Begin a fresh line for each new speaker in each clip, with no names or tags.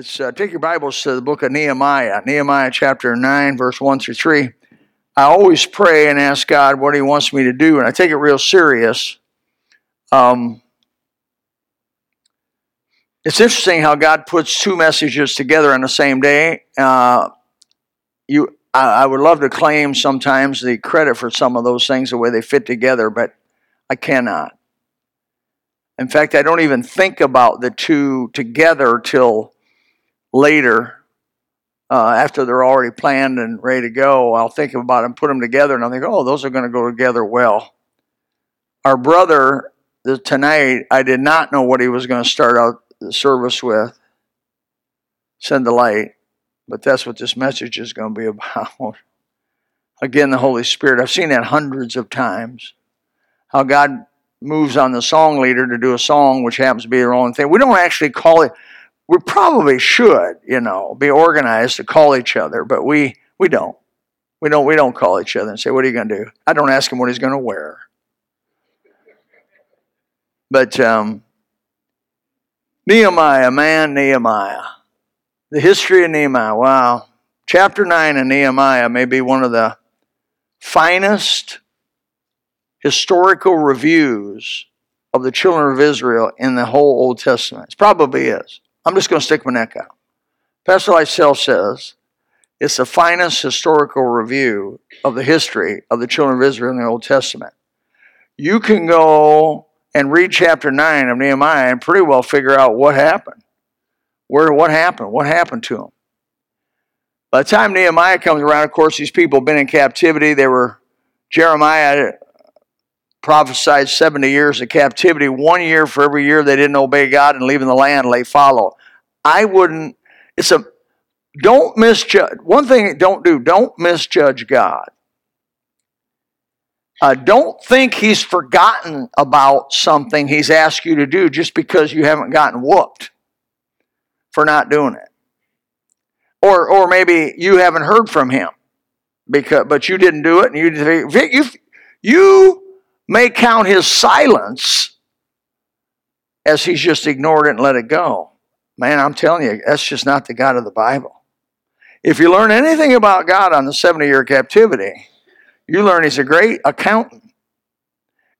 It's uh, take your Bibles to the book of Nehemiah, Nehemiah chapter 9, verse 1 through 3. I always pray and ask God what He wants me to do, and I take it real serious. Um, it's interesting how God puts two messages together on the same day. Uh, you, I, I would love to claim sometimes the credit for some of those things, the way they fit together, but I cannot. In fact, I don't even think about the two together till later. Uh, after they're already planned and ready to go, I'll think about them, put them together, and I'll think, oh, those are going to go together well. Our brother tonight, I did not know what he was going to start out the service with. Send the light. But that's what this message is going to be about. Again, the Holy Spirit. I've seen that hundreds of times. How God moves on the song leader to do a song which happens to be the wrong thing. We don't actually call it, we probably should, you know, be organized to call each other, but we we don't. We don't we don't call each other and say, What are you gonna do? I don't ask him what he's gonna wear. But um, Nehemiah, man, Nehemiah. The history of Nehemiah. Wow. Chapter 9 of Nehemiah may be one of the finest historical reviews of the children of Israel in the whole Old Testament. It probably is. I'm just going to stick my neck out. Pastor Lysell says it's the finest historical review of the history of the children of Israel in the Old Testament. You can go and read chapter 9 of Nehemiah and pretty well figure out what happened. Where what happened? What happened to them? By the time Nehemiah comes around, of course, these people have been in captivity. They were Jeremiah prophesied 70 years of captivity, one year for every year they didn't obey God and leaving the land lay follow. I wouldn't, it's a, don't misjudge. One thing don't do, don't misjudge God. Uh, don't think he's forgotten about something he's asked you to do just because you haven't gotten whooped for not doing it. Or, or maybe you haven't heard from him because, but you didn't do it and you, you, you may count his silence as he's just ignored it and let it go. Man, I'm telling you, that's just not the God of the Bible. If you learn anything about God on the 70 year captivity, you learn he's a great accountant.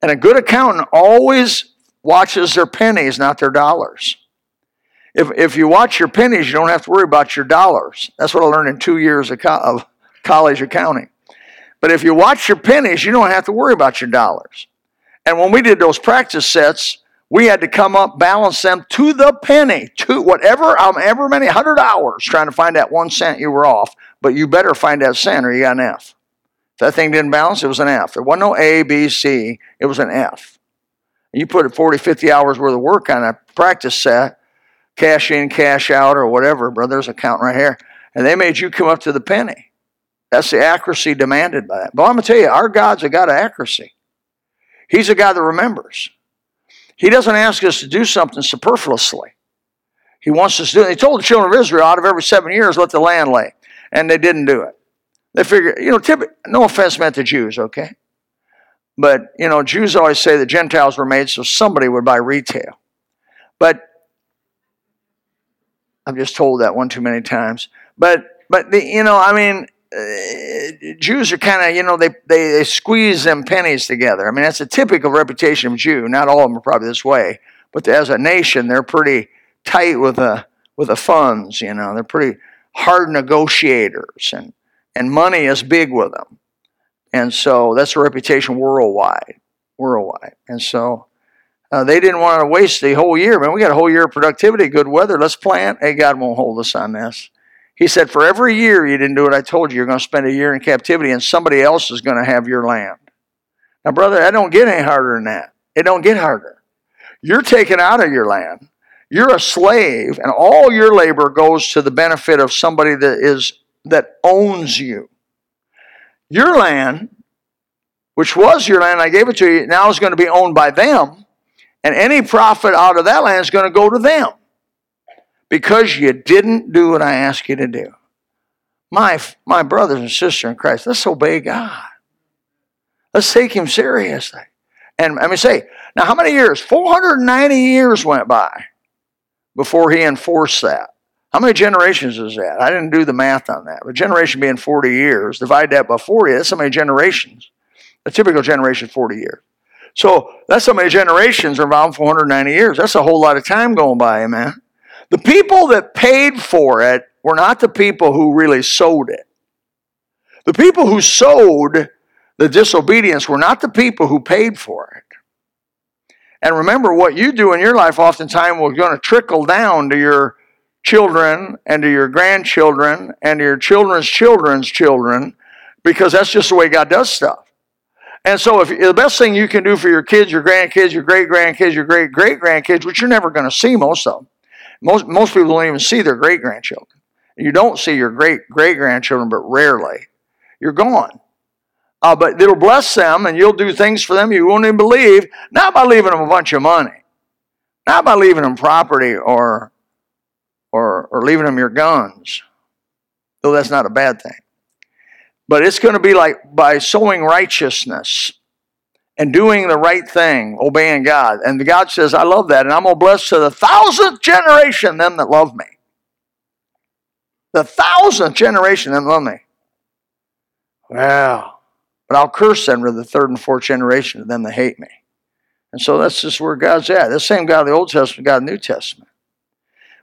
And a good accountant always watches their pennies, not their dollars. If, if you watch your pennies, you don't have to worry about your dollars. That's what I learned in two years of, co- of college accounting. But if you watch your pennies, you don't have to worry about your dollars. And when we did those practice sets, we had to come up, balance them to the penny, to whatever, um, however many hundred hours trying to find that one cent you were off. But you better find that cent or you got an F. If that thing didn't balance, it was an F. There wasn't no A, B, C, it was an F. You put 40, 50 hours worth of work on a practice set, cash in, cash out, or whatever, brother's account right here, and they made you come up to the penny. That's the accuracy demanded by that. But I'm going to tell you, our God's a God of accuracy. He's a God that remembers. He doesn't ask us to do something superfluously. He wants us to do it. He told the children of Israel, out of every seven years, let the land lay. And they didn't do it. They figured, you know, typically, no offense meant to Jews, okay? But, you know, Jews always say the Gentiles were made so somebody would buy retail. But I've just told that one too many times. But, but the, you know, I mean, uh, Jews are kind of, you know, they, they, they squeeze them pennies together. I mean, that's a typical reputation of Jew. Not all of them are probably this way, but as a nation, they're pretty tight with the with the funds. You know, they're pretty hard negotiators, and and money is big with them. And so that's a reputation worldwide, worldwide. And so uh, they didn't want to waste the whole year. Man, we got a whole year of productivity, good weather. Let's plant. Hey, God won't hold us on this. He said, For every year you didn't do what I told you, you're going to spend a year in captivity and somebody else is going to have your land. Now, brother, I don't get any harder than that. It don't get harder. You're taken out of your land. You're a slave, and all your labor goes to the benefit of somebody that is that owns you. Your land, which was your land, I gave it to you, now is going to be owned by them, and any profit out of that land is going to go to them because you didn't do what I asked you to do. My, my brothers and sisters in Christ, let's obey God. Let's take Him seriously. And let me say, now how many years? 490 years went by before He enforced that. How many generations is that? I didn't do the math on that. But generation being 40 years, divide that by 40, that's how many generations. A typical generation 40 years. So that's how many generations are involved 490 years. That's a whole lot of time going by, man. The people that paid for it were not the people who really sowed it. The people who sowed the disobedience were not the people who paid for it. And remember, what you do in your life oftentimes will going to trickle down to your children and to your grandchildren and to your children's children's children because that's just the way God does stuff. And so, if the best thing you can do for your kids, your grandkids, your great grandkids, your great great grandkids, which you're never going to see most of them, most most people don't even see their great grandchildren. You don't see your great great grandchildren, but rarely. You're gone. Uh, but it'll bless them, and you'll do things for them you won't even believe. Not by leaving them a bunch of money, not by leaving them property or or or leaving them your guns. Though that's not a bad thing. But it's going to be like by sowing righteousness and doing the right thing, obeying God. And God says, I love that, and I'm going to bless to the thousandth generation them that love me. The thousandth generation them that love me. Well, but I'll curse them to the third and fourth generation of them that hate me. And so that's just where God's at. The same God of the Old Testament, God of the New Testament.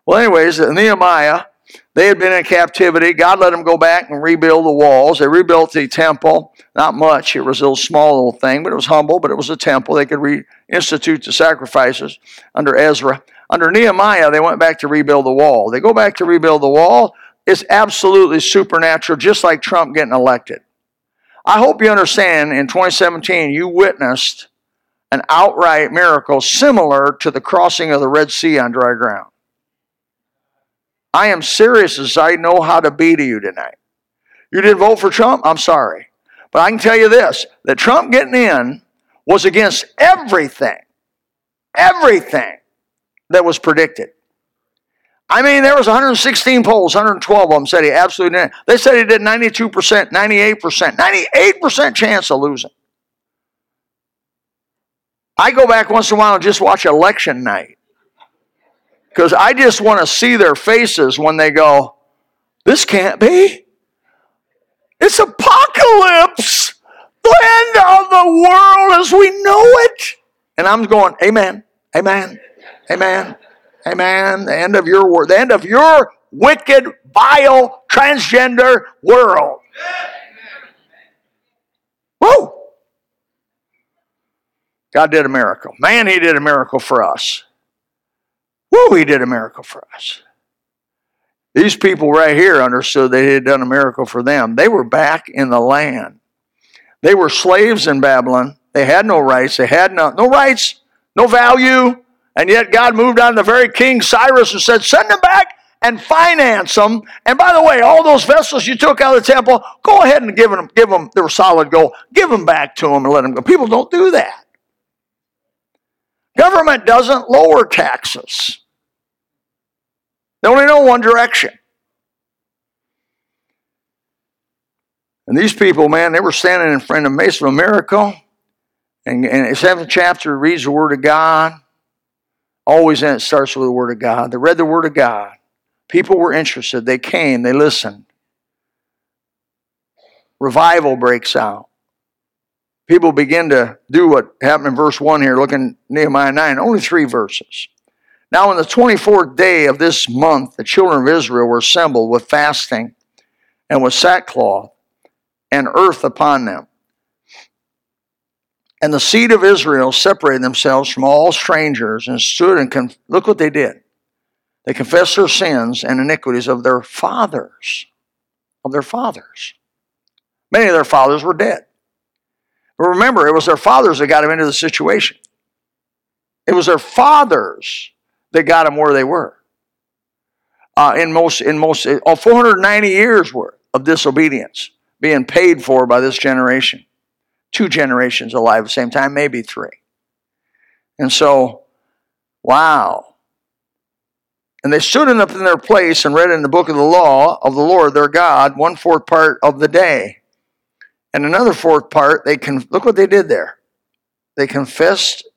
Well, anyways, Nehemiah they had been in captivity. God let them go back and rebuild the walls. They rebuilt the temple. Not much. It was a little small little thing, but it was humble, but it was a temple. They could reinstitute the sacrifices under Ezra. Under Nehemiah, they went back to rebuild the wall. They go back to rebuild the wall. It's absolutely supernatural, just like Trump getting elected. I hope you understand in 2017 you witnessed an outright miracle similar to the crossing of the Red Sea on dry ground. I am serious as I know how to be to you tonight. You didn't vote for Trump? I'm sorry. But I can tell you this that Trump getting in was against everything, everything that was predicted. I mean, there was 116 polls, 112 of them said he absolutely didn't. They said he did 92%, 98%, 98% chance of losing. I go back once in a while and just watch election night. Because I just want to see their faces when they go, This can't be. It's apocalypse. The end of the world as we know it. And I'm going, Amen, Amen, Amen, Amen. The end of your world, the end of your wicked, vile, transgender world. Whoa! God did a miracle. Man, He did a miracle for us. Woo, he did a miracle for us. These people right here understood that he had done a miracle for them. They were back in the land. They were slaves in Babylon. They had no rights. They had no, no rights, no value. And yet God moved on the very king Cyrus and said, Send them back and finance them. And by the way, all those vessels you took out of the temple, go ahead and give them, give them, they were solid gold. Give them back to them and let them go. People don't do that. Government doesn't lower taxes. They only know one direction. And these people, man, they were standing in front of Mesa of miracle. And, and the seventh chapter reads the Word of God. Always in it starts with the Word of God. They read the Word of God. People were interested. They came. They listened. Revival breaks out. People begin to do what happened in verse 1 here. Look in Nehemiah 9. Only three verses. Now, on the 24th day of this month, the children of Israel were assembled with fasting and with sackcloth and earth upon them. And the seed of Israel separated themselves from all strangers and stood and con- look what they did. They confessed their sins and iniquities of their fathers. Of their fathers. Many of their fathers were dead. But remember, it was their fathers that got them into the situation. It was their fathers that got them where they were. Uh, in most, in most, uh, 490 years worth of disobedience being paid for by this generation. Two generations alive at the same time, maybe three. And so, wow. And they stood up in their place and read in the book of the law of the Lord their God one fourth part of the day. And another fourth part, they can look what they did there. They confessed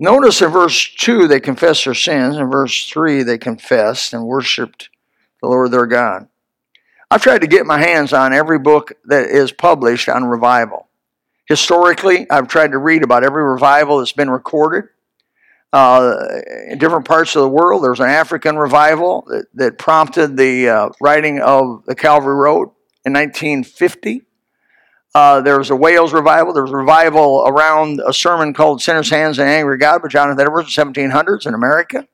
Notice in verse 2 they confessed their sins. In verse 3 they confessed and worshiped the Lord their God. I've tried to get my hands on every book that is published on revival. Historically, I've tried to read about every revival that's been recorded. Uh, in different parts of the world, there was an African revival that, that prompted the uh, writing of the Calvary Road in 1950. Uh, there was a Wales revival. There was a revival around a sermon called Sinner's Hands and Angry God by Jonathan Edwards in the 1700s in America.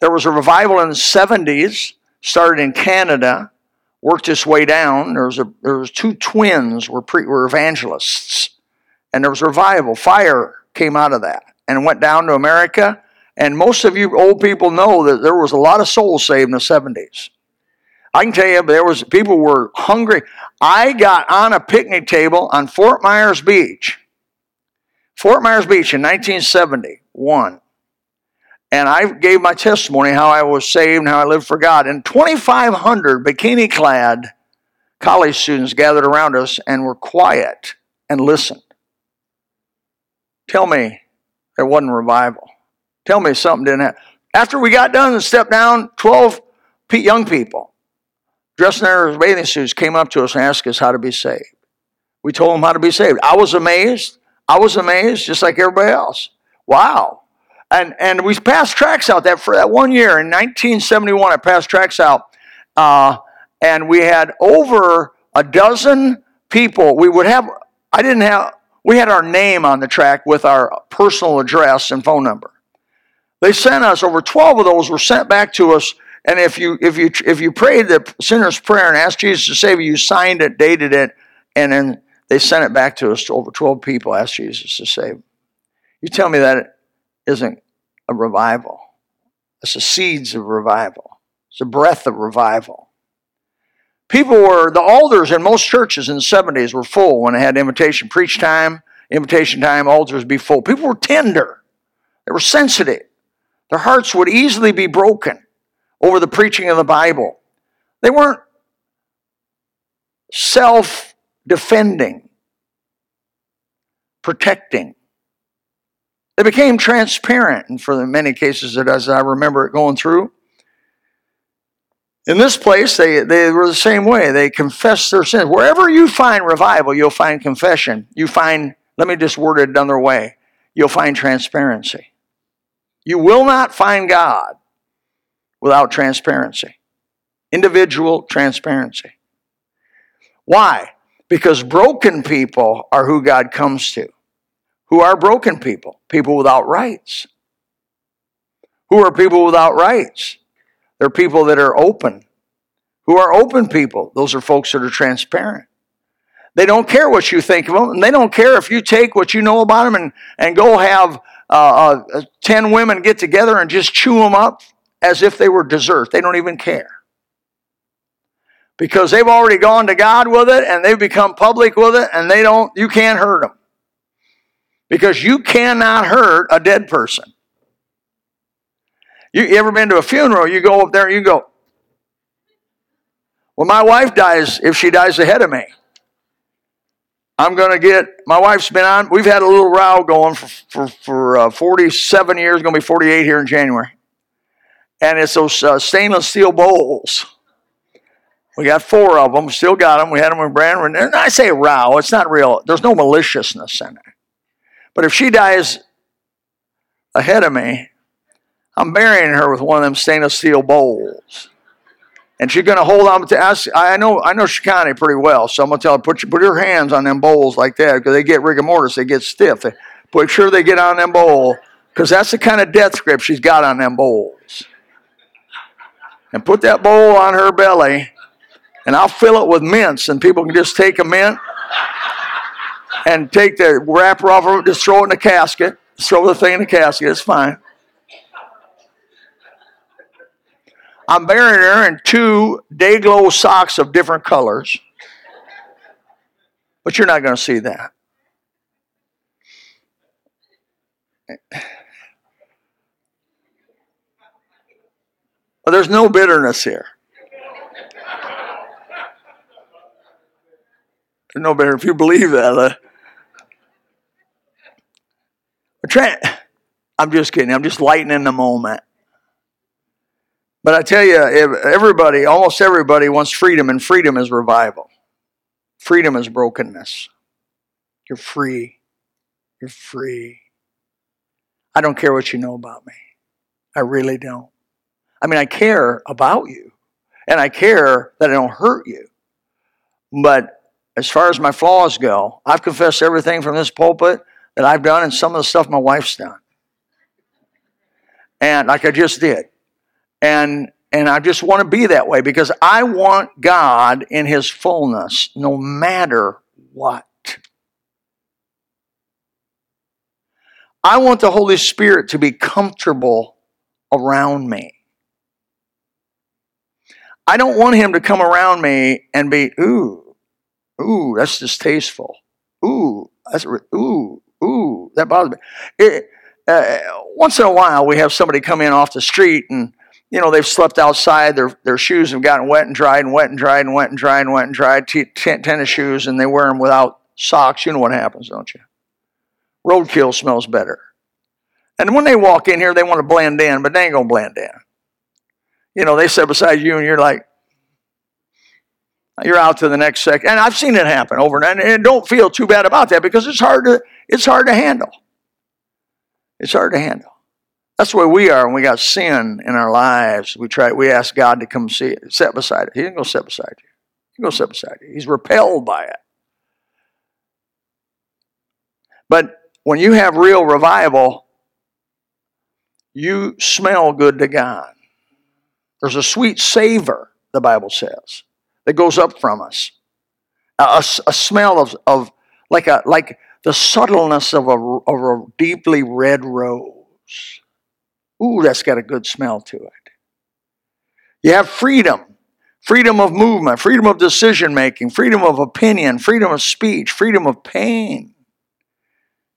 There was a revival in the 70s, started in Canada, worked its way down. There was a there was two twins were pre, were evangelists, and there was revival. Fire came out of that and went down to America. And most of you old people know that there was a lot of souls saved in the 70s. I can tell you, there was people were hungry. I got on a picnic table on Fort Myers Beach, Fort Myers Beach in 1971, and I gave my testimony how I was saved and how I lived for God. And 2,500 bikini-clad college students gathered around us and were quiet and listened. Tell me there wasn't revival. Tell me something didn't happen. After we got done and stepped down, 12 young people dressed in their bathing suits came up to us and asked us how to be saved. We told them how to be saved. I was amazed. I was amazed, just like everybody else. Wow. And, and we passed tracts out that for that one year in 1971. I passed tracts out, uh, and we had over a dozen people. We would have. I didn't have. We had our name on the track with our personal address and phone number. They sent us over 12 of those were sent back to us and if you if you if you prayed the sinner's prayer and asked Jesus to save you, you signed it, dated it, and then they sent it back to us. Over 12 people asked Jesus to save. You tell me that isn't a revival. It's the seeds of revival. It's a breath of revival. People were the altars in most churches in the 70s were full when they had invitation preach time, invitation time, altars be full. People were tender. They were sensitive. Their hearts would easily be broken over the preaching of the Bible. They weren't self defending, protecting. They became transparent, and for the many cases that as I remember it going through. In this place, they, they were the same way. They confessed their sins. Wherever you find revival, you'll find confession. You find, let me just word it another way, you'll find transparency. You will not find God without transparency. Individual transparency. Why? Because broken people are who God comes to. Who are broken people? People without rights. Who are people without rights? They're people that are open. Who are open people? Those are folks that are transparent. They don't care what you think of them, and they don't care if you take what you know about them and, and go have uh, uh, 10 women get together and just chew them up as if they were dessert. They don't even care. Because they've already gone to God with it and they've become public with it and they don't, you can't hurt them. Because you cannot hurt a dead person. You, you ever been to a funeral? You go up there, you go, well, my wife dies if she dies ahead of me. I'm going to get, my wife's been on, we've had a little row going for, for, for uh, 47 years, going to be 48 here in January and it's those uh, stainless steel bowls. We got four of them, still got them. We had them with Brandon. And I say row, it's not real. There's no maliciousness in it. But if she dies ahead of me, I'm burying her with one of them stainless steel bowls. And she's going to hold on to us. I know I know Shikani pretty well, so I'm going to tell her put your, put your hands on them bowls like that because they get rigor mortis, they get stiff. They, put sure they get on them bowl because that's the kind of death grip she's got on them bowls and put that bowl on her belly, and I'll fill it with mints, and people can just take a mint and take the wrapper off of it, just throw it in the casket, throw the thing in the casket, it's fine. I'm burying her in two Day-Glo socks of different colors. But you're not going to see that. Well, there's no bitterness here. There's no bitterness. If you believe that, uh, I'm just kidding. I'm just lightening the moment. But I tell you, everybody, almost everybody wants freedom, and freedom is revival. Freedom is brokenness. You're free. You're free. I don't care what you know about me. I really don't. I mean, I care about you, and I care that I don't hurt you. But as far as my flaws go, I've confessed everything from this pulpit that I've done and some of the stuff my wife's done. And like I just did. And and I just want to be that way because I want God in his fullness no matter what. I want the Holy Spirit to be comfortable around me. I don't want him to come around me and be, ooh, ooh, that's distasteful. Ooh, that's, ooh, ooh, that bothers me. It, uh, once in a while, we have somebody come in off the street and, you know, they've slept outside. Their, their shoes have gotten wet and dried and wet and dried and wet and dried and wet and dried. T- t- tennis shoes, and they wear them without socks. You know what happens, don't you? Roadkill smells better. And when they walk in here, they want to blend in, but they ain't going to blend in. You know, they sit beside you and you're like, you're out to the next second. And I've seen it happen over and, and don't feel too bad about that because it's hard to, it's hard to handle. It's hard to handle. That's way we are when we got sin in our lives. We try, we ask God to come see it, sit beside it. He didn't go sit beside you. He go sit beside you. He's repelled by it. But when you have real revival, you smell good to God. There's a sweet savor, the Bible says, that goes up from us. A, a, smell of, of like a like the subtleness of a, of a deeply red rose. Ooh, that's got a good smell to it. You have freedom freedom of movement, freedom of decision making, freedom of opinion, freedom of speech, freedom of pain.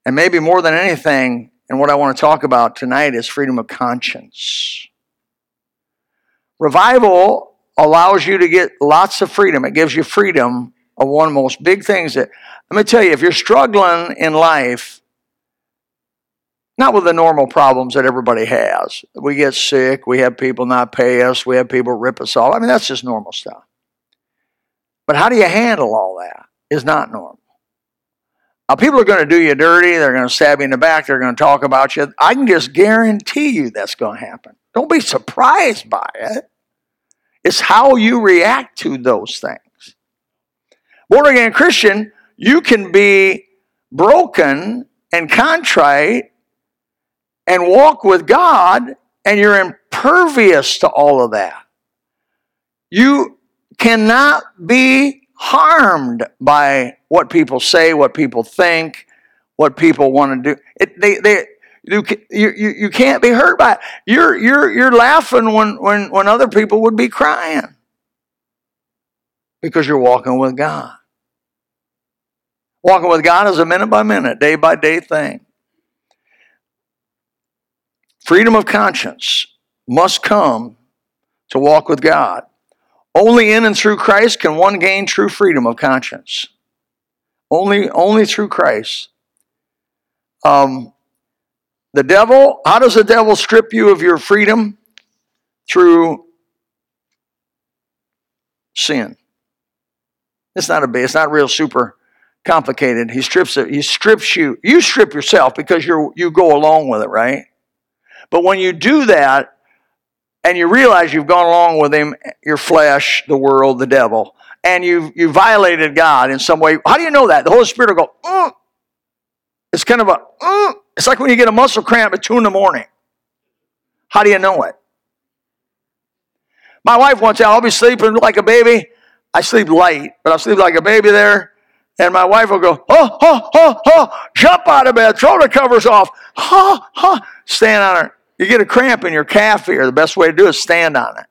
And maybe more than anything, and what I want to talk about tonight is freedom of conscience. Revival allows you to get lots of freedom. It gives you freedom of one of the most big things that, let me tell you, if you're struggling in life, not with the normal problems that everybody has. We get sick, we have people not pay us, we have people rip us off. I mean, that's just normal stuff. But how do you handle all that is not normal. Now, people are going to do you dirty. They're going to stab you in the back. They're going to talk about you. I can just guarantee you that's going to happen. Don't be surprised by it. It's how you react to those things. Born again Christian, you can be broken and contrite and walk with God, and you're impervious to all of that. You cannot be harmed by what people say, what people think, what people want to do. It, they, they, you, you, you can't be hurt by it. You're, you're, you're laughing when, when, when other people would be crying because you're walking with God. Walking with God is a minute by minute, day by day thing. Freedom of conscience must come to walk with God. Only in and through Christ can one gain true freedom of conscience. Only, only through Christ. Um, the devil, how does the devil strip you of your freedom? Through sin. It's not a it's not real super complicated. He strips it, he strips you. You strip yourself because you you go along with it, right? But when you do that, and you realize you've gone along with him, your flesh, the world, the devil, and you've you violated God in some way. How do you know that? The Holy Spirit will go, mm. it's kind of a, mm. It's like when you get a muscle cramp at two in the morning. How do you know it? My wife once said, I'll be sleeping like a baby. I sleep light, but I sleep like a baby there. And my wife will go, oh, oh, oh, oh, jump out of bed, throw the covers off, ha, ha, stand on her. You get a cramp in your calf here, the best way to do it is stand on it.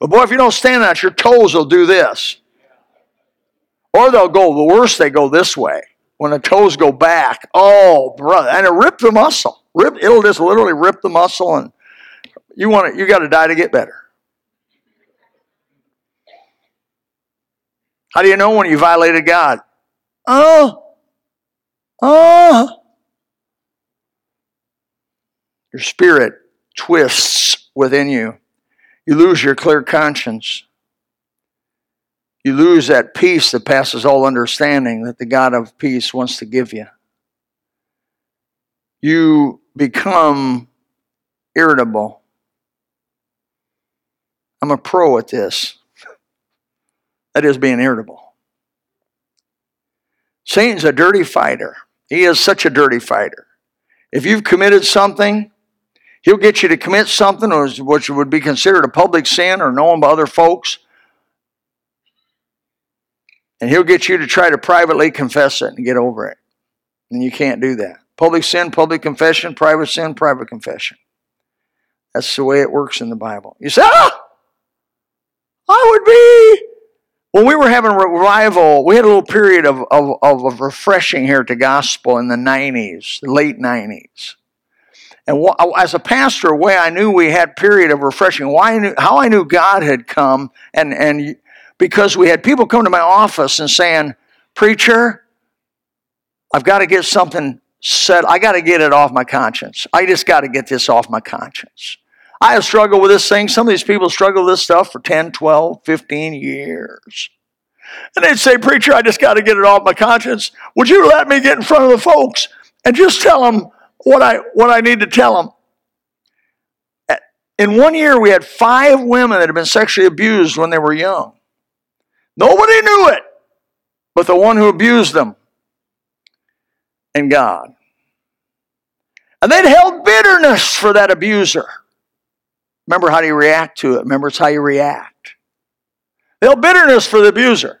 But boy, if you don't stand on it, your toes will do this. Or they'll go, the worst, they go this way. When the toes go back, oh, brother, and it ripped the muscle. Rip, it'll just literally rip the muscle, and you want it, you got to die to get better. How do you know when you violated God? Oh, oh. Your spirit twists within you. You lose your clear conscience. You lose that peace that passes all understanding that the God of peace wants to give you. You become irritable. I'm a pro at this. That is being irritable. Satan's a dirty fighter. He is such a dirty fighter. If you've committed something, he'll get you to commit something which would be considered a public sin or known by other folks. And he'll get you to try to privately confess it and get over it. And you can't do that. Public sin, public confession, private sin, private confession. That's the way it works in the Bible. You say, ah, I would be. When we were having revival, we had a little period of, of, of refreshing here to gospel in the 90s, the late 90s. And as a pastor, way I knew we had period of refreshing, why I knew, how I knew God had come, and, and because we had people come to my office and saying, Preacher, I've got to get something said. I got to get it off my conscience. I just got to get this off my conscience. I have struggled with this thing. Some of these people struggle with this stuff for 10, 12, 15 years. And they'd say, Preacher, I just got to get it off my conscience. Would you let me get in front of the folks and just tell them what I, what I need to tell them? In one year, we had five women that had been sexually abused when they were young. Nobody knew it but the one who abused them and God. And they'd held bitterness for that abuser. Remember how you react to it? Remember, it's how you react. They'll bitterness for the abuser.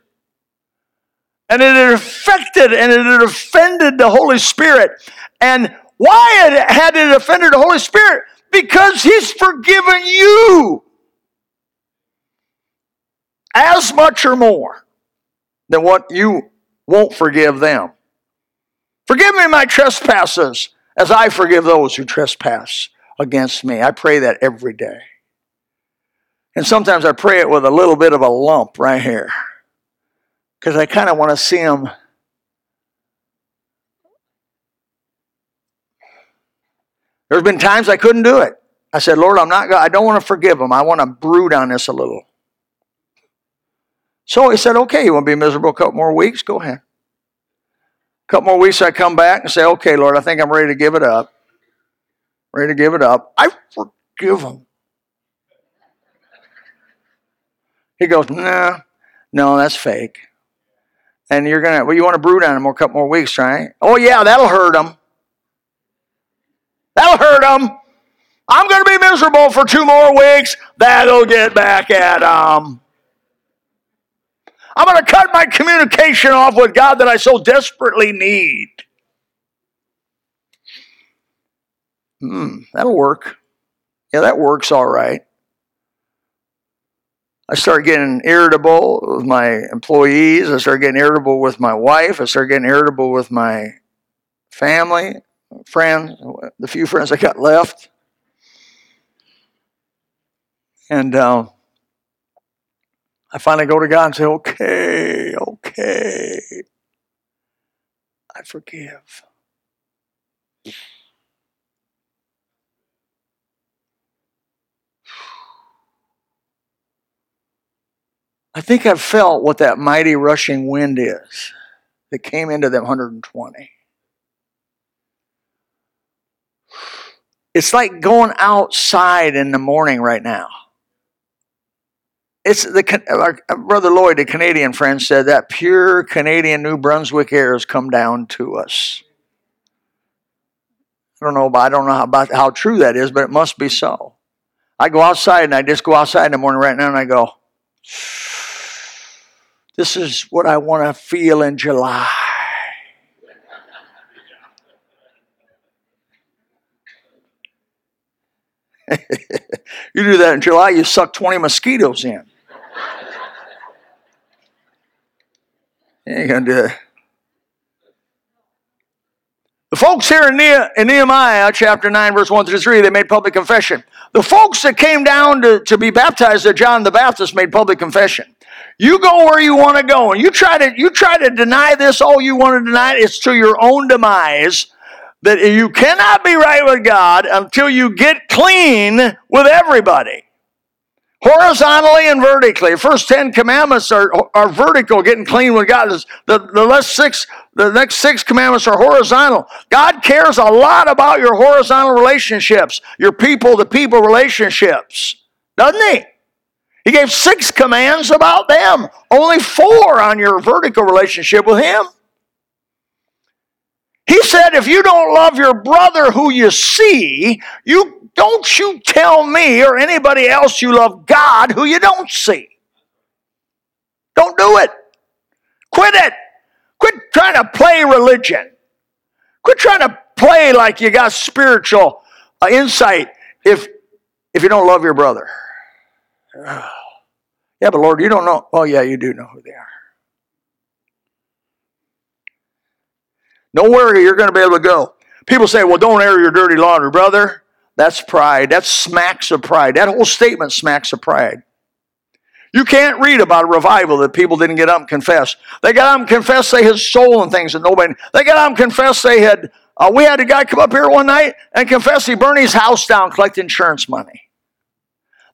And it had affected and it had offended the Holy Spirit. And why had it offended the Holy Spirit? Because He's forgiven you as much or more than what you won't forgive them. Forgive me my trespasses as I forgive those who trespass against me. I pray that every day. And sometimes I pray it with a little bit of a lump right here because I kind of want to see them. There's been times I couldn't do it. I said, Lord, I'm not. I don't want to forgive them. I want to brood on this a little. So he said, Okay, you want to be miserable a couple more weeks? Go ahead. A couple more weeks, I come back and say, Okay, Lord, I think I'm ready to give it up ready to give it up. I forgive him. He goes, nah, no, that's fake. And you're gonna, well, you want to brood on him a couple more weeks, right? Oh yeah, that'll hurt him. That'll hurt him. I'm going to be miserable for two more weeks. That'll get back at him. I'm going to cut my communication off with God that I so desperately need. hmm, that'll work. Yeah, that works all right. I start getting irritable with my employees. I start getting irritable with my wife. I start getting irritable with my family, friends, the few friends I got left. And uh, I finally go to God and say, okay, okay, I forgive. I think I've felt what that mighty rushing wind is that came into them 120. It's like going outside in the morning right now. It's the our uh, brother Lloyd, the Canadian friend, said that pure Canadian New Brunswick air has come down to us. I don't know, but I don't know how, about how true that is, but it must be so. I go outside and I just go outside in the morning right now and I go. This is what I want to feel in July. you do that in July, you suck 20 mosquitoes in. You ain't going to do it. The folks here in, Nehemiah chapter 9, verse 1 through 3, they made public confession. The folks that came down to, to be baptized at John the Baptist made public confession. You go where you want to go, and you try to you try to deny this all you want to deny. It's to your own demise. that you cannot be right with God until you get clean with everybody. Horizontally and vertically. First ten commandments are, are vertical, getting clean with God. The, the, six, the next six commandments are horizontal. God cares a lot about your horizontal relationships, your people to people relationships, doesn't He? He gave six commands about them, only four on your vertical relationship with Him. He said, if you don't love your brother who you see, you don't you tell me or anybody else you love God who you don't see. Don't do it. Quit it. Quit trying to play religion. Quit trying to play like you got spiritual uh, insight if if you don't love your brother. Yeah, but Lord, you don't know. Oh, yeah, you do know who they are. Nowhere you're going to be able to go. People say, well, don't air your dirty laundry, brother. That's pride. That smacks of pride. That whole statement smacks of pride. You can't read about a revival that people didn't get up and confess. They got up and confess they had stolen things and nobody. They got up and confess they had. Uh, we had a guy come up here one night and confess he burned his house down, collect insurance money.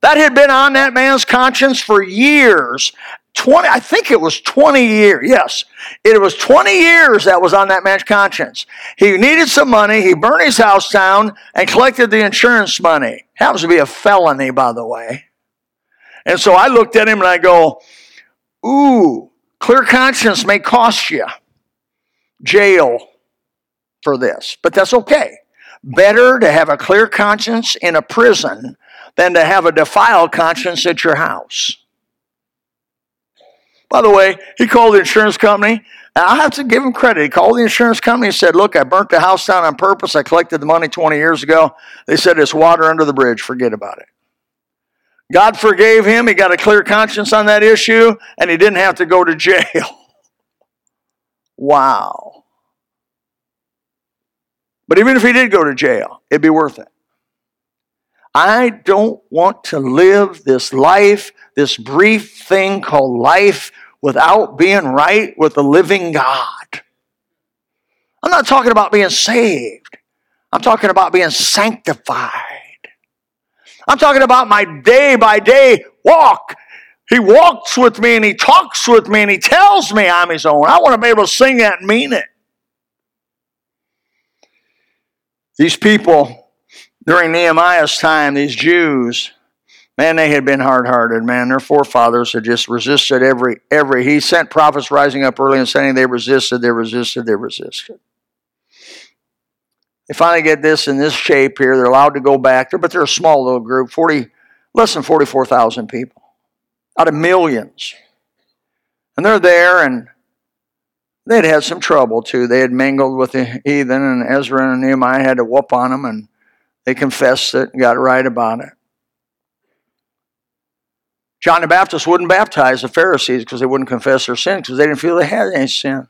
That had been on that man's conscience for years. 20, I think it was 20 years. Yes, it was 20 years that was on that man's conscience. He needed some money. He burned his house down and collected the insurance money. Happens to be a felony, by the way. And so I looked at him and I go, Ooh, clear conscience may cost you jail for this, but that's okay. Better to have a clear conscience in a prison than to have a defiled conscience at your house. By the way, he called the insurance company. And I have to give him credit. He called the insurance company and said, Look, I burnt the house down on purpose. I collected the money 20 years ago. They said it's water under the bridge. Forget about it. God forgave him. He got a clear conscience on that issue, and he didn't have to go to jail. wow. But even if he did go to jail, it'd be worth it. I don't want to live this life, this brief thing called life, without being right with the living God. I'm not talking about being saved, I'm talking about being sanctified. I'm talking about my day by day walk. He walks with me and he talks with me and he tells me I'm his own. I want to be able to sing that and mean it. These people during Nehemiah's time, these Jews, man, they had been hard-hearted, man. Their forefathers had just resisted every every. He sent prophets rising up early and saying they resisted, they resisted, they resisted. They finally get this in this shape here. They're allowed to go back there, but they're a small little group, 40, less than 44,000 people out of millions. And they're there, and they'd had some trouble too. They had mingled with the heathen, and Ezra and Nehemiah had to whoop on them, and they confessed it and got right about it. John the Baptist wouldn't baptize the Pharisees because they wouldn't confess their sin because they didn't feel they had any sin.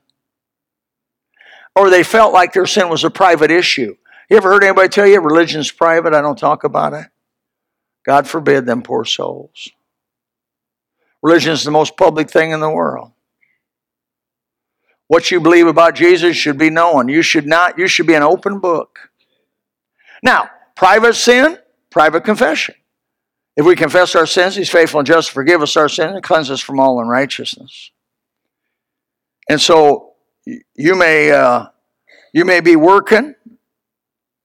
Or they felt like their sin was a private issue. You ever heard anybody tell you religion's private? I don't talk about it. God forbid them poor souls. Religion is the most public thing in the world. What you believe about Jesus should be known. You should not, you should be an open book. Now, Private sin, private confession. If we confess our sins, He's faithful and just to forgive us our sins and cleanse us from all unrighteousness. And so you may uh, you may be working,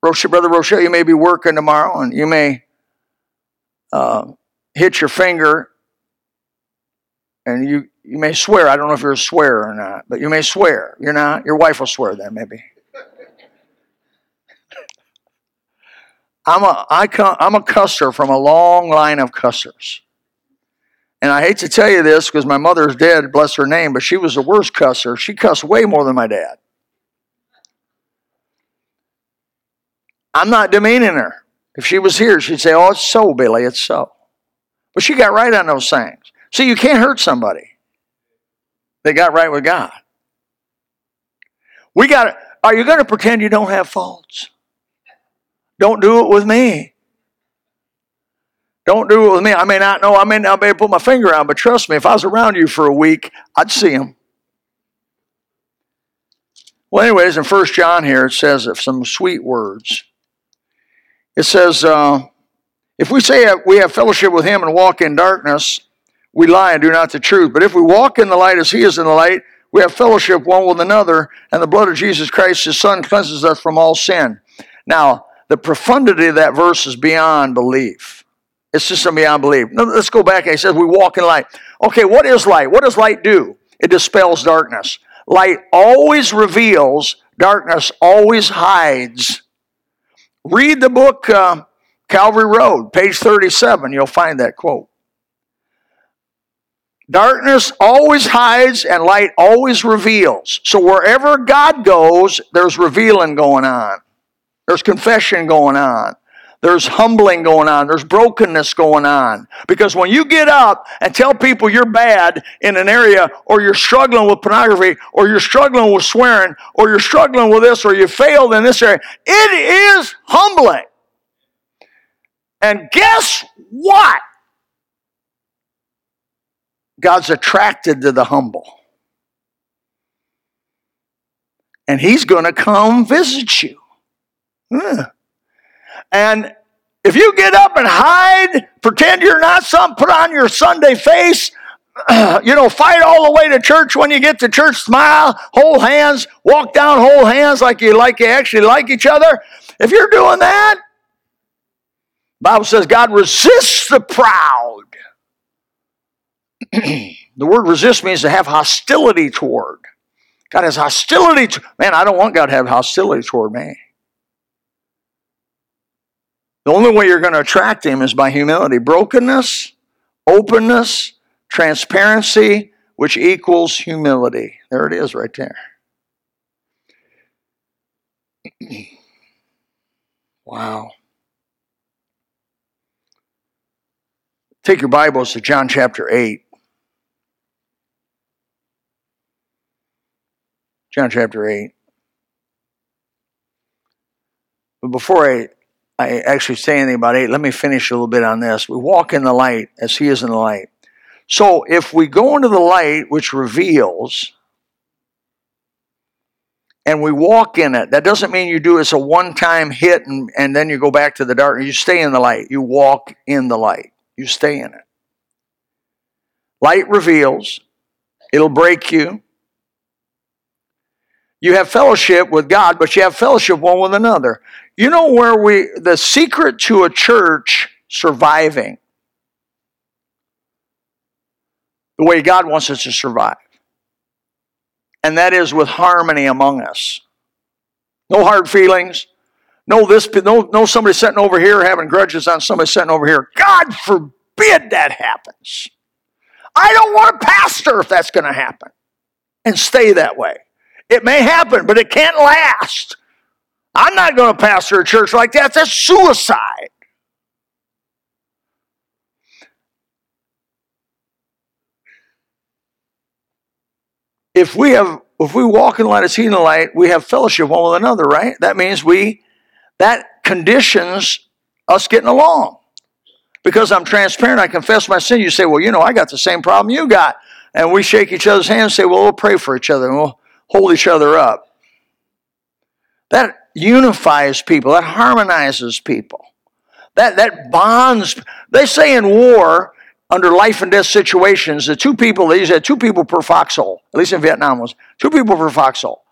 Rochelle, brother Rochelle, you may be working tomorrow, and you may uh, hit your finger, and you you may swear. I don't know if you're a swearer or not, but you may swear. You're not. Your wife will swear then, maybe. I'm a, I come, I'm a cusser from a long line of cussers. And I hate to tell you this because my mother's dead, bless her name, but she was the worst cusser. She cussed way more than my dad. I'm not demeaning her. If she was here, she'd say, Oh, it's so, Billy, it's so. But she got right on those things. See, you can't hurt somebody. They got right with God. We got are you going to pretend you don't have faults? Don't do it with me. Don't do it with me. I may not know, I may not be able to put my finger on, but trust me, if I was around you for a week, I'd see him. Well, anyways, in First John here, it says some sweet words. It says, uh, if we say we have fellowship with him and walk in darkness, we lie and do not the truth. But if we walk in the light as he is in the light, we have fellowship one with another, and the blood of Jesus Christ, his son, cleanses us from all sin. Now, the profundity of that verse is beyond belief. It's just beyond belief. Now, let's go back. He says we walk in light. Okay, what is light? What does light do? It dispels darkness. Light always reveals, darkness always hides. Read the book uh, Calvary Road, page 37. You'll find that quote. Darkness always hides and light always reveals. So wherever God goes, there's revealing going on. There's confession going on. There's humbling going on. There's brokenness going on. Because when you get up and tell people you're bad in an area, or you're struggling with pornography, or you're struggling with swearing, or you're struggling with this, or you failed in this area, it is humbling. And guess what? God's attracted to the humble. And He's going to come visit you. And if you get up and hide, pretend you're not some, put on your Sunday face, you know, fight all the way to church when you get to church, smile, hold hands, walk down, hold hands like you like you actually like each other. If you're doing that, Bible says God resists the proud. the word resist means to have hostility toward. God has hostility. To, man, I don't want God to have hostility toward me. The only way you're going to attract him is by humility, brokenness, openness, transparency, which equals humility. There it is right there. wow. Take your Bibles to John chapter 8. John chapter 8. But before I I actually say anything about eight, let me finish a little bit on this. We walk in the light as He is in the light. So if we go into the light, which reveals, and we walk in it, that doesn't mean you do it's a one time hit and, and then you go back to the darkness. You stay in the light. You walk in the light. You stay in it. Light reveals, it'll break you. You have fellowship with God, but you have fellowship one with another. You know where we, the secret to a church surviving, the way God wants us to survive, and that is with harmony among us. No hard feelings. No, this, no, no somebody sitting over here having grudges on somebody sitting over here. God forbid that happens. I don't want a pastor if that's going to happen. And stay that way. It may happen, but it can't last. I'm not going to pastor a church like that. That's suicide. If we have if we walk in the light as he in the light, we have fellowship one with another, right? That means we that conditions us getting along. Because I'm transparent, I confess my sin. You say, Well, you know, I got the same problem you got. And we shake each other's hands and say, Well, we'll pray for each other and we'll hold each other up. That unifies people, that harmonizes people, that, that bonds. They say in war, under life and death situations, the two people, they said two people per foxhole, at least in Vietnam was two people per foxhole.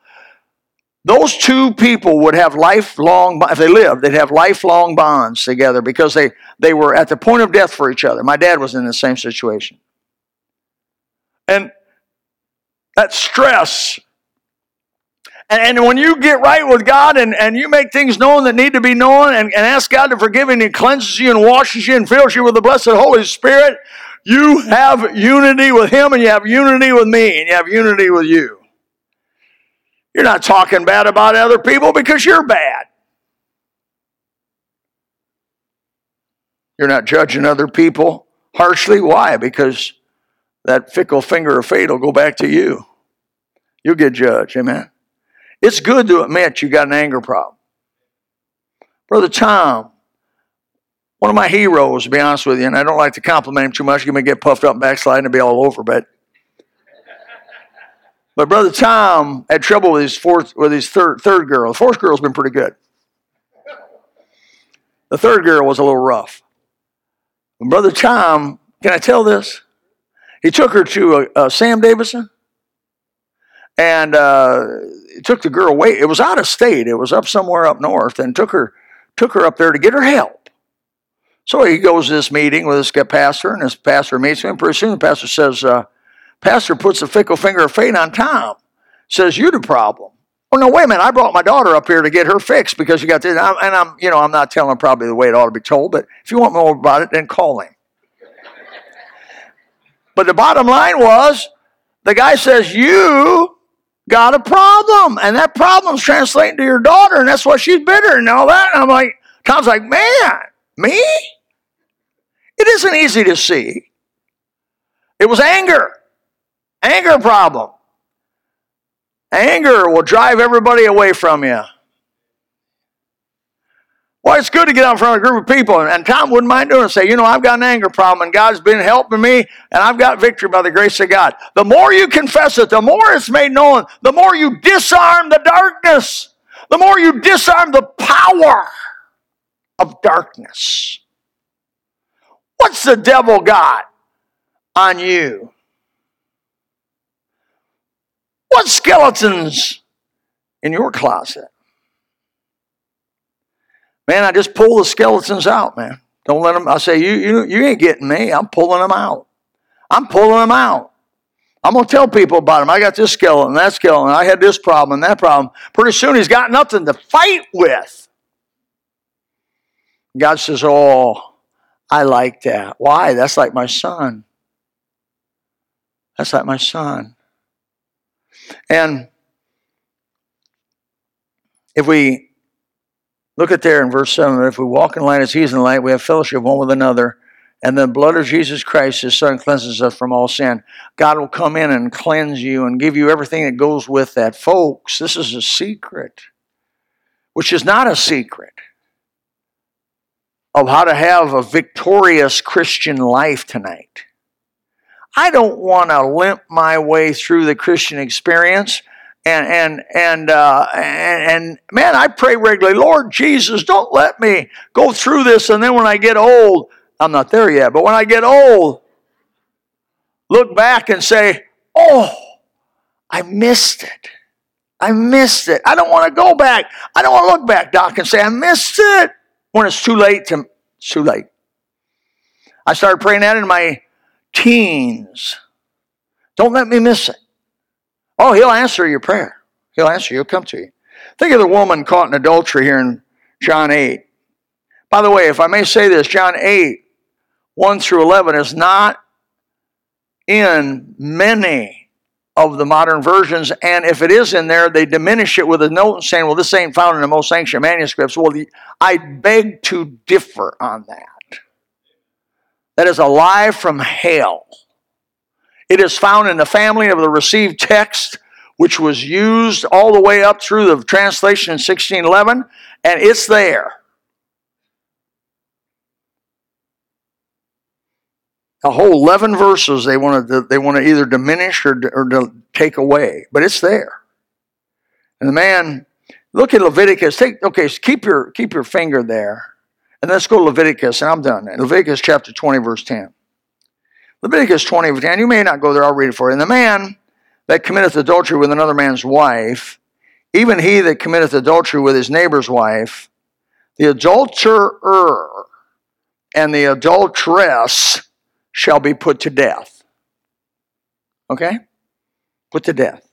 Those two people would have lifelong, if they lived, they'd have lifelong bonds together because they, they were at the point of death for each other. My dad was in the same situation. And that stress and, and when you get right with God and, and you make things known that need to be known and, and ask God to forgive and He cleanses you and washes you and fills you with the blessed Holy Spirit, you have unity with Him and you have unity with me and you have unity with you. You're not talking bad about other people because you're bad. You're not judging other people harshly. Why? Because that fickle finger of fate will go back to you. You'll get judged. Amen. It's good to admit you got an anger problem. Brother Tom, one of my heroes, to be honest with you, and I don't like to compliment him too much. You may get puffed up and backslide and be all over, but But brother Tom had trouble with his fourth, with his third, third girl. The fourth girl's been pretty good. The third girl was a little rough. And brother Tom, can I tell this? He took her to uh, uh, Sam Davidson, and uh, took the girl away. It was out of state. It was up somewhere up north, and took her took her up there to get her help. So he goes to this meeting with this pastor, and this pastor meets him. Pretty soon, the pastor says, uh, "Pastor puts a fickle finger of fate on Tom. Says you're the problem." Oh no, wait a minute! I brought my daughter up here to get her fixed because you got this, and I'm, and I'm, you know, I'm not telling probably the way it ought to be told. But if you want more about it, then call him. but the bottom line was, the guy says you got a problem, and that problem's translating to your daughter, and that's why she's bitter and all that. And I'm like, Tom's like, man, me? It isn't easy to see. It was anger, anger problem. Anger will drive everybody away from you. Well, it's good to get out in front of a group of people, and Tom wouldn't mind doing it. Say, you know, I've got an anger problem, and God's been helping me, and I've got victory by the grace of God. The more you confess it, the more it's made known, the more you disarm the darkness, the more you disarm the power of darkness. What's the devil got on you? What skeletons in your closet? Man, I just pull the skeletons out, man. Don't let them. I say, you, you, you ain't getting me. I'm pulling them out. I'm pulling them out. I'm going to tell people about them. I got this skeleton, that skeleton. I had this problem and that problem. Pretty soon he's got nothing to fight with. God says, Oh, I like that. Why? That's like my son. That's like my son. And if we look at there in verse 7, if we walk in light as he is in light, we have fellowship one with another. And the blood of Jesus Christ, his son, cleanses us from all sin. God will come in and cleanse you and give you everything that goes with that. Folks, this is a secret, which is not a secret of how to have a victorious Christian life tonight. I don't want to limp my way through the Christian experience. And and and, uh, and and man, I pray regularly, Lord Jesus, don't let me go through this. And then when I get old, I'm not there yet, but when I get old, look back and say, "Oh, I missed it. I missed it. I don't want to go back. I don't want to look back, Doc, and say I missed it when it's too late to it's too late." I started praying that in my teens. Don't let me miss it. Oh, he'll answer your prayer. He'll answer. He'll come to you. Think of the woman caught in adultery here in John 8. By the way, if I may say this, John 8, 1 through 11 is not in many of the modern versions. And if it is in there, they diminish it with a note saying, well, this ain't found in the most ancient manuscripts. Well, the, I beg to differ on that. That is a lie from hell. It is found in the family of the received text, which was used all the way up through the translation in 1611, and it's there. A whole 11 verses they want to, they want to either diminish or, or to take away, but it's there. And the man, look at Leviticus. Take okay, keep your keep your finger there. And let's go to Leviticus, and I'm done. Leviticus chapter 20, verse 10. Leviticus 20, verse 10. You may not go there, I'll read it for you. And the man that committeth adultery with another man's wife, even he that committeth adultery with his neighbor's wife, the adulterer and the adulteress shall be put to death. Okay? Put to death.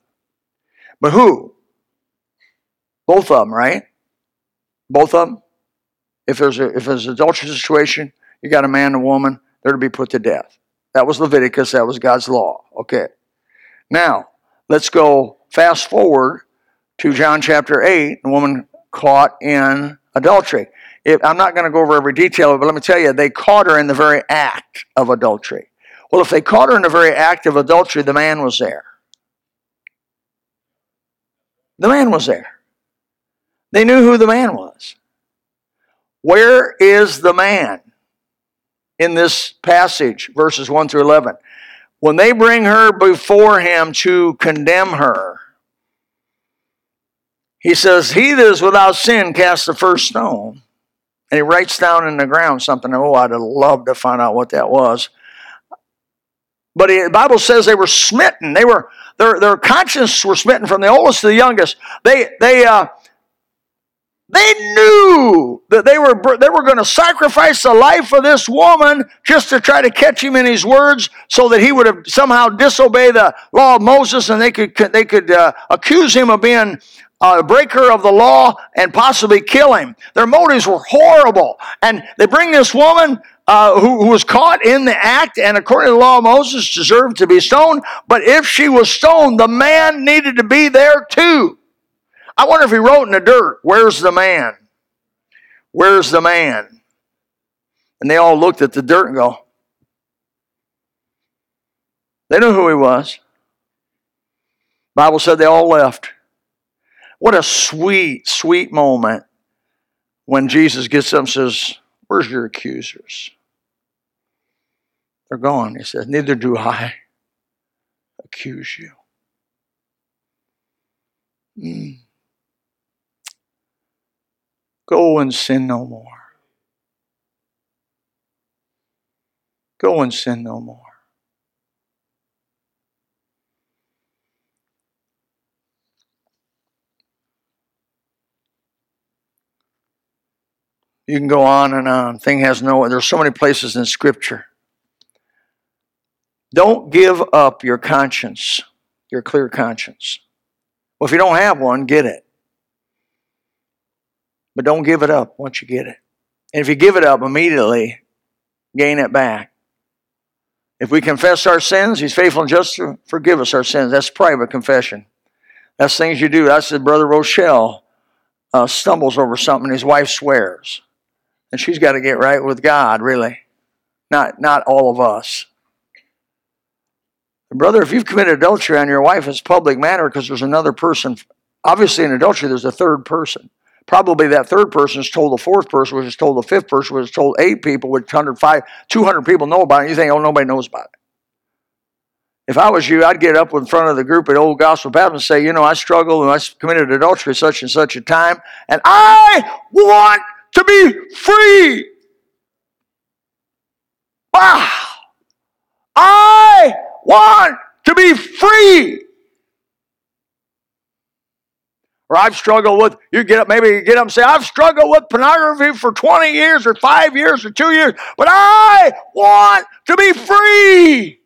But who? Both of them, right? Both of them? If there's a if there's an adultery situation, you got a man and a woman, they're to be put to death. That was Leviticus, that was God's law. Okay. Now, let's go fast forward to John chapter 8, the woman caught in adultery. If, I'm not going to go over every detail, but let me tell you, they caught her in the very act of adultery. Well, if they caught her in the very act of adultery, the man was there. The man was there. They knew who the man was. Where is the man in this passage, verses 1 through 11? when they bring her before him to condemn her, he says, He that is without sin cast the first stone. And he writes down in the ground something. Oh, I'd have loved to find out what that was. But the Bible says they were smitten. They were their their conscience were smitten from the oldest to the youngest. They they uh, they knew that they were, they were going to sacrifice the life of this woman just to try to catch him in his words so that he would have somehow disobeyed the law of Moses and they could, they could uh, accuse him of being a breaker of the law and possibly kill him. Their motives were horrible. And they bring this woman uh, who, who was caught in the act and according to the law of Moses deserved to be stoned. But if she was stoned, the man needed to be there too. I wonder if he wrote in the dirt, Where's the man? Where's the man? And they all looked at the dirt and go, They knew who he was. Bible said they all left. What a sweet, sweet moment when Jesus gets up and says, Where's your accusers? They're gone. He says, Neither do I accuse you. Mm. Go and sin no more. Go and sin no more. You can go on and on. Thing has no, there's so many places in Scripture. Don't give up your conscience, your clear conscience. Well, if you don't have one, get it. But don't give it up once you get it. And if you give it up immediately, gain it back. If we confess our sins, He's faithful and just to forgive us our sins. That's private confession. That's things you do. That's the brother Rochelle uh, stumbles over something. His wife swears, and she's got to get right with God. Really, not not all of us. Brother, if you've committed adultery on your wife, it's public matter because there's another person. Obviously, in adultery, there's a third person probably that third person has told the fourth person, which has told the fifth person, which has told eight people, which 105, 200 people know about it. You think, oh, nobody knows about it. If I was you, I'd get up in front of the group at Old Gospel Baptist and say, you know, I struggled and I committed adultery such and such a time, and I want to be free. Wow. I want to be free. Or I've struggled with, you get up, maybe you get up and say, I've struggled with pornography for 20 years or five years or two years, but I want to be free.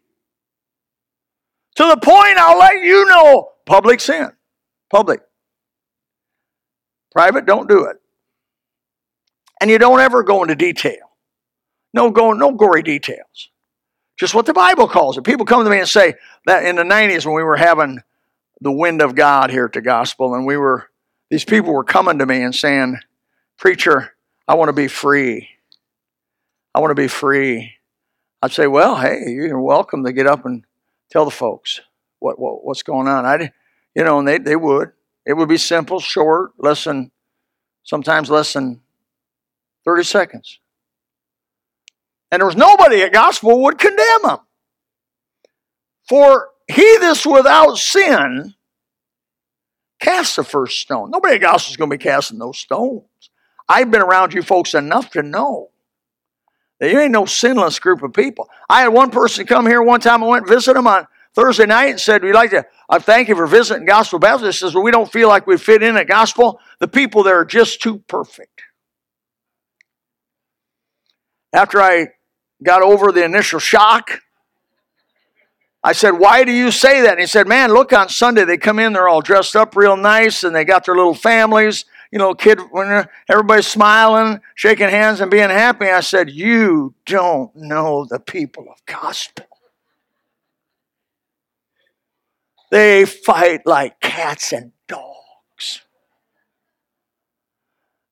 To the point I'll let you know public sin. Public. Private, don't do it. And you don't ever go into detail. No go, no gory details. Just what the Bible calls it. People come to me and say that in the 90s when we were having the wind of God here at the gospel, and we were these people were coming to me and saying, Preacher, I want to be free. I want to be free. I'd say, Well, hey, you're welcome to get up and tell the folks what, what what's going on. I you know, and they, they would. It would be simple, short, less than sometimes less than 30 seconds. And there was nobody at gospel would condemn them. For he that's without sin cast the first stone. Nobody else is going to be casting those stones. I've been around you folks enough to know that you ain't no sinless group of people. I had one person come here one time. I went and visit him on Thursday night and said, We'd like to I thank you for visiting Gospel Baptist. He says, Well, we don't feel like we fit in at gospel. The people there are just too perfect. After I got over the initial shock, I said, Why do you say that? And he said, Man, look on Sunday, they come in, they're all dressed up real nice, and they got their little families, you know, kid, when everybody's smiling, shaking hands, and being happy. I said, You don't know the people of gospel. They fight like cats and dogs.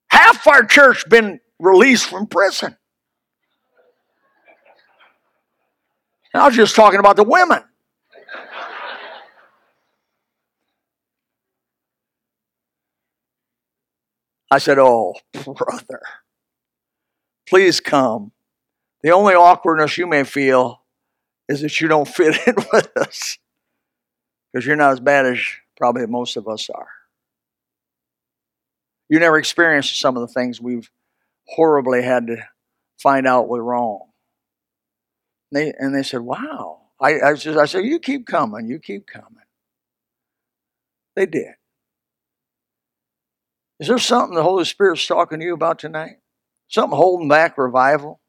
Half our church been released from prison. I was just talking about the women. I said, Oh, brother, please come. The only awkwardness you may feel is that you don't fit in with us because you're not as bad as probably most of us are. You never experienced some of the things we've horribly had to find out were wrong. And they, and they said, Wow. I, I, just, I said, You keep coming, you keep coming. They did. Is there something the Holy Spirit's talking to you about tonight? Something holding back revival?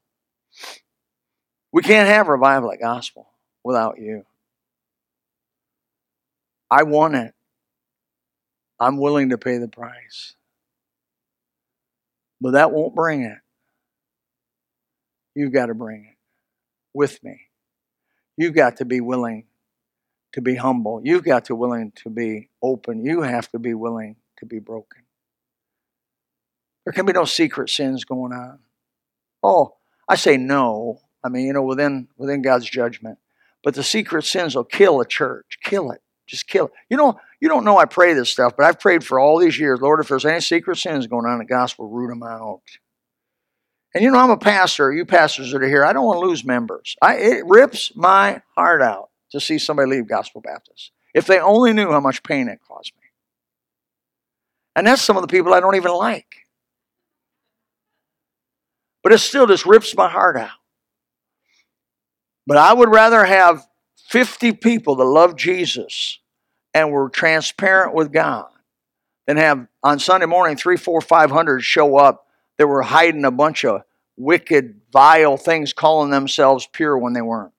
We can't have revival at gospel without you. I want it. I'm willing to pay the price. But that won't bring it. You've got to bring it with me. You've got to be willing to be humble. You've got to willing to be open. You have to be willing to be broken. There can be no secret sins going on. Oh, I say no. I mean, you know, within within God's judgment. But the secret sins will kill a church. Kill it. Just kill it. You know, you don't know I pray this stuff, but I've prayed for all these years. Lord, if there's any secret sins going on in the gospel, root them out. And you know, I'm a pastor. You pastors that are here, I don't want to lose members. I, it rips my heart out to see somebody leave Gospel Baptist. If they only knew how much pain it caused me. And that's some of the people I don't even like. But it still just rips my heart out. But I would rather have 50 people that love Jesus and were transparent with God than have on Sunday morning three, four, five hundred show up that were hiding a bunch of wicked, vile things, calling themselves pure when they weren't.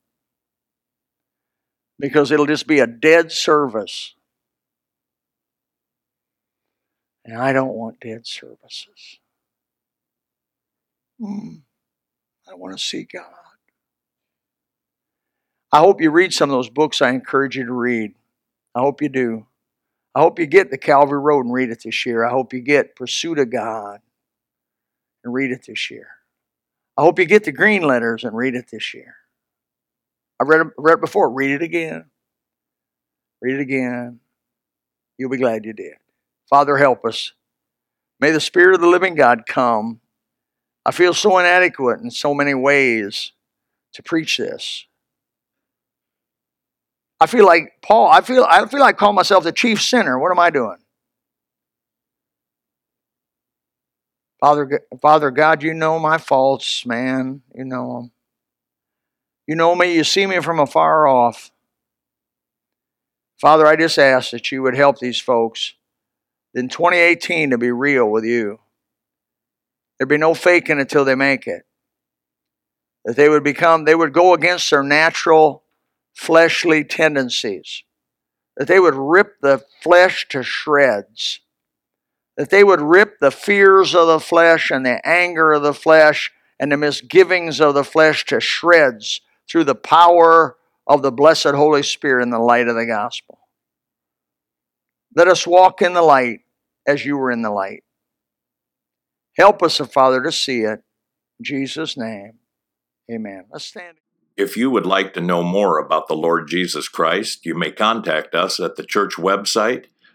Because it'll just be a dead service. And I don't want dead services. Mm, I want to see God. I hope you read some of those books I encourage you to read. I hope you do. I hope you get the Calvary Road and read it this year. I hope you get Pursuit of God and read it this year. I hope you get the green letters and read it this year. I read read it before. Read it again. Read it again. You'll be glad you did. Father, help us. May the Spirit of the living God come. I feel so inadequate in so many ways to preach this. I feel like Paul, I feel I feel like I call myself the chief sinner. What am I doing? Father, Father God, you know my faults, man. You know them. You know me. You see me from afar off. Father, I just ask that you would help these folks in 2018 to be real with you. There'd be no faking until they make it. That they would become, they would go against their natural fleshly tendencies, that they would rip the flesh to shreds, that they would rip the fears of the flesh and the anger of the flesh and the misgivings of the flesh to shreds through the power of the blessed Holy Spirit in the light of the gospel. Let us walk in the light as you were in the light. Help us, O Father, to see it. In Jesus' name, amen. Let's stand.
If you would like to know more about the Lord Jesus Christ, you may contact us at the church website,